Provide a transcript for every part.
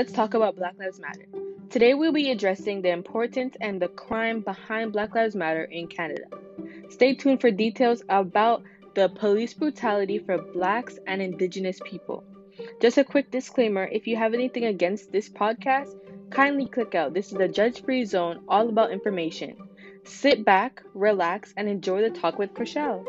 let's talk about Black Lives Matter. Today we'll be addressing the importance and the crime behind Black Lives Matter in Canada. Stay tuned for details about the police brutality for blacks and indigenous people. Just a quick disclaimer if you have anything against this podcast, kindly click out. This is a judge free zone all about information. Sit back, relax, and enjoy the talk with Chriselle.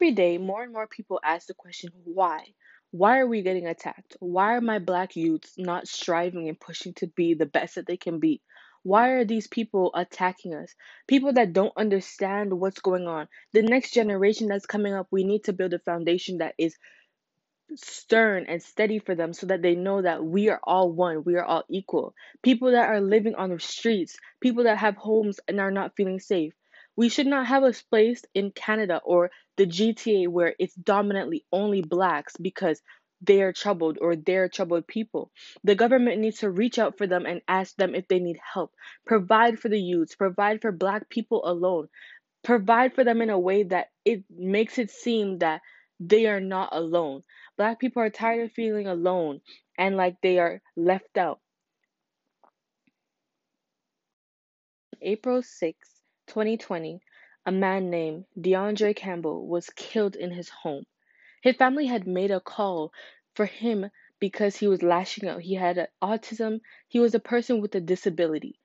Every day, more and more people ask the question why? Why are we getting attacked? Why are my black youths not striving and pushing to be the best that they can be? Why are these people attacking us? People that don't understand what's going on. The next generation that's coming up, we need to build a foundation that is stern and steady for them so that they know that we are all one, we are all equal. People that are living on the streets, people that have homes and are not feeling safe. We should not have a place in Canada or the GTA where it's dominantly only blacks because they are troubled or they're troubled people. The government needs to reach out for them and ask them if they need help. Provide for the youths, provide for black people alone. Provide for them in a way that it makes it seem that they are not alone. Black people are tired of feeling alone and like they are left out. April 6, 2020, a man named D'Andre Campbell was killed in his home. His family had made a call for him because he was lashing out. He had autism, he was a person with a disability.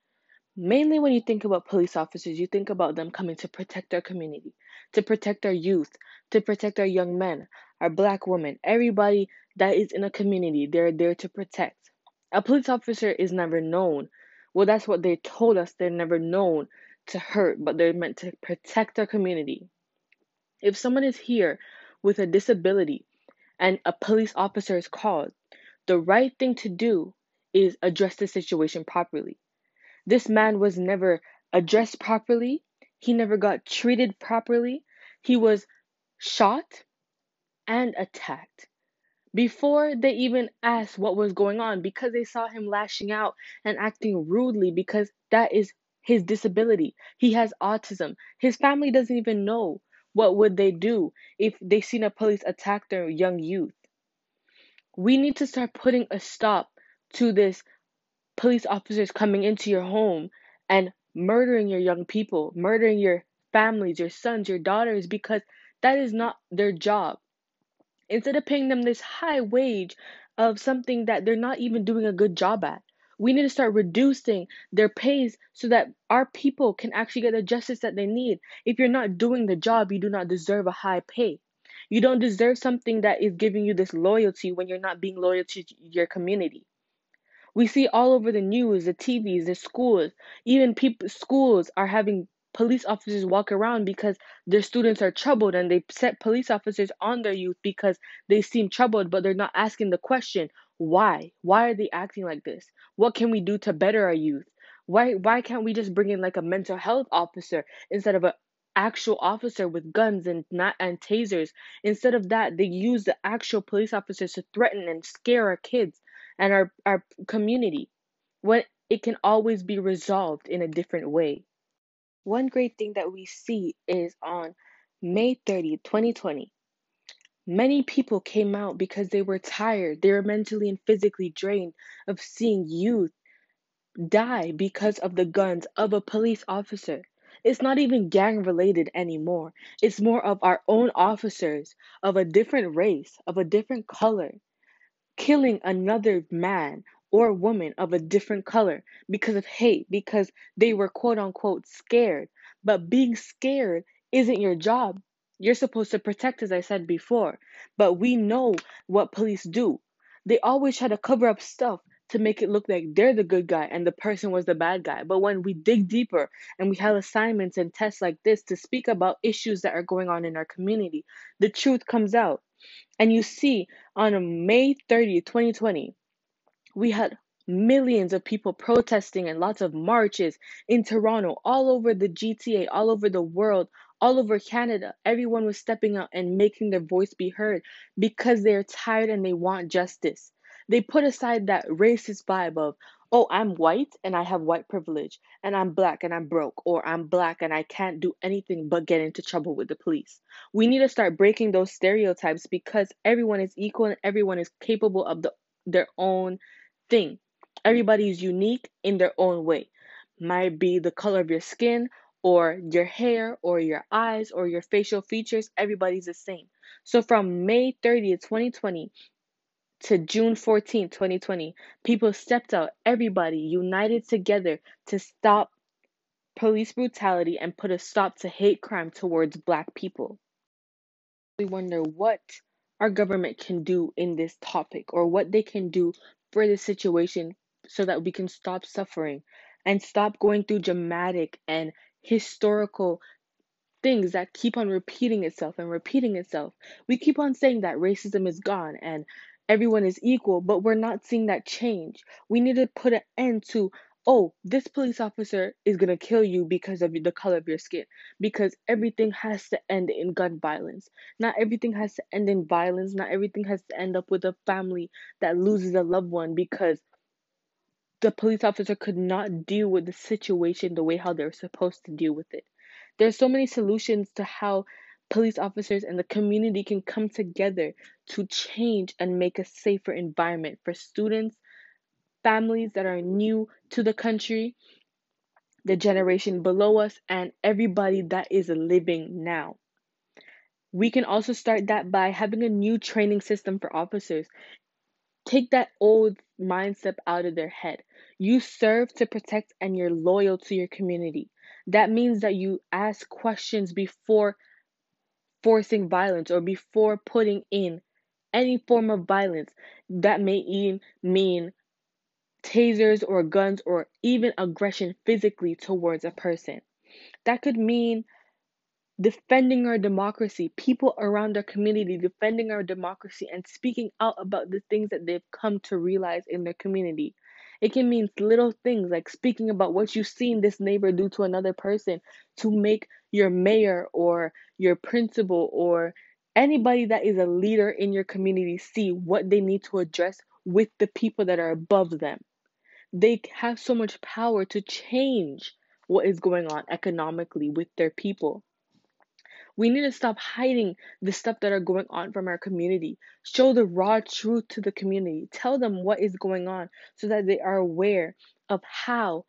Mainly, when you think about police officers, you think about them coming to protect our community, to protect our youth, to protect our young men, our black women, everybody that is in a community, they're there to protect. A police officer is never known. Well, that's what they told us. They're never known to hurt, but they're meant to protect our community. If someone is here with a disability and a police officer is called, the right thing to do is address the situation properly. This man was never addressed properly, he never got treated properly, he was shot and attacked before they even asked what was going on because they saw him lashing out and acting rudely because that is his disability. He has autism. His family doesn't even know what would they do if they seen a police attack their young youth. We need to start putting a stop to this police officers coming into your home and murdering your young people, murdering your families, your sons, your daughters because that is not their job. Instead of paying them this high wage of something that they're not even doing a good job at, we need to start reducing their pays so that our people can actually get the justice that they need. If you're not doing the job, you do not deserve a high pay. You don't deserve something that is giving you this loyalty when you're not being loyal to your community. We see all over the news, the TVs, the schools, even people schools are having police officers walk around because their students are troubled and they set police officers on their youth because they seem troubled but they're not asking the question why? Why are they acting like this? What can we do to better our youth? Why why can't we just bring in like a mental health officer instead of an actual officer with guns and not and tasers? Instead of that, they use the actual police officers to threaten and scare our kids and our, our community. When it can always be resolved in a different way. One great thing that we see is on May 30, 2020, Many people came out because they were tired, they were mentally and physically drained of seeing youth die because of the guns of a police officer. It's not even gang related anymore. It's more of our own officers of a different race, of a different color, killing another man or woman of a different color because of hate, because they were quote unquote scared. But being scared isn't your job. You're supposed to protect, as I said before. But we know what police do. They always try to cover up stuff to make it look like they're the good guy and the person was the bad guy. But when we dig deeper and we have assignments and tests like this to speak about issues that are going on in our community, the truth comes out. And you see, on May 30, 2020, we had millions of people protesting and lots of marches in Toronto, all over the GTA, all over the world, all over Canada, everyone was stepping out and making their voice be heard because they're tired and they want justice. They put aside that racist vibe of, oh, I'm white and I have white privilege, and I'm black and I'm broke, or I'm black and I can't do anything but get into trouble with the police. We need to start breaking those stereotypes because everyone is equal and everyone is capable of the, their own thing. Everybody is unique in their own way. Might be the color of your skin, or your hair, or your eyes, or your facial features. Everybody's the same. So from May 30th, 2020 to June 14, 2020, people stepped out, everybody united together to stop police brutality and put a stop to hate crime towards black people. We wonder what our government can do in this topic or what they can do for the situation so that we can stop suffering and stop going through dramatic and historical things that keep on repeating itself and repeating itself. We keep on saying that racism is gone and everyone is equal, but we're not seeing that change. We need to put an end to, oh, this police officer is going to kill you because of the color of your skin, because everything has to end in gun violence. Not everything has to end in violence. Not everything has to end up with a family that loses a loved one because the police officer could not deal with the situation the way how they're supposed to deal with it. There's so many solutions to how police officers and the community can come together to change and make a safer environment for students, families that are new to the country, the generation below us, and everybody that is living now. We can also start that by having a new training system for officers. Take that old mindset out of their head. You serve to protect and you're loyal to your community. That means that you ask questions before forcing violence or before putting in any form of violence that may even mean tasers or guns or even aggression physically towards a person. That could mean defending our democracy, people around our community defending our democracy and speaking out about the things that they've come to realize in their community. It can mean little things like speaking about what you've seen this neighbor do to another person to make your mayor or your principal or anybody that is a leader in your community see what they need to address with the people that are above them. They have so much power to change what is going on economically with their people. We need to stop hiding the stuff that are going on from our community. Show the raw truth to the community. Tell them what is going on so that they are aware of how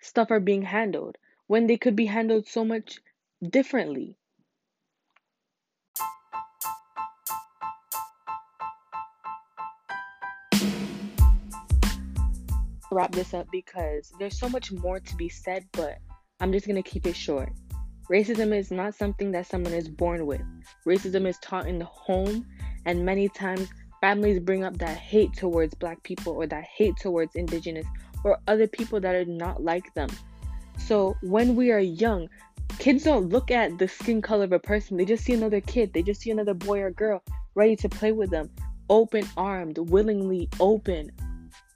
stuff are being handled when they could be handled so much differently. Wrap this up because there's so much more to be said, but I'm just going to keep it short. Racism is not something that someone is born with. Racism is taught in the home, and many times families bring up that hate towards black people or that hate towards indigenous or other people that are not like them. So when we are young, kids don't look at the skin color of a person, they just see another kid, they just see another boy or girl ready to play with them, open armed, willingly open.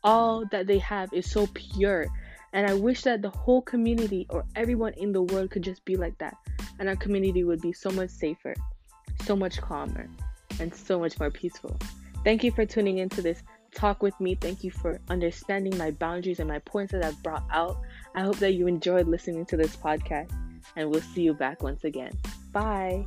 All that they have is so pure and I wish that the whole community or everyone in the world could just be like that. And our community would be so much safer, so much calmer, and so much more peaceful. Thank you for tuning into this talk with me. Thank you for understanding my boundaries and my points that I've brought out. I hope that you enjoyed listening to this podcast, and we'll see you back once again. Bye.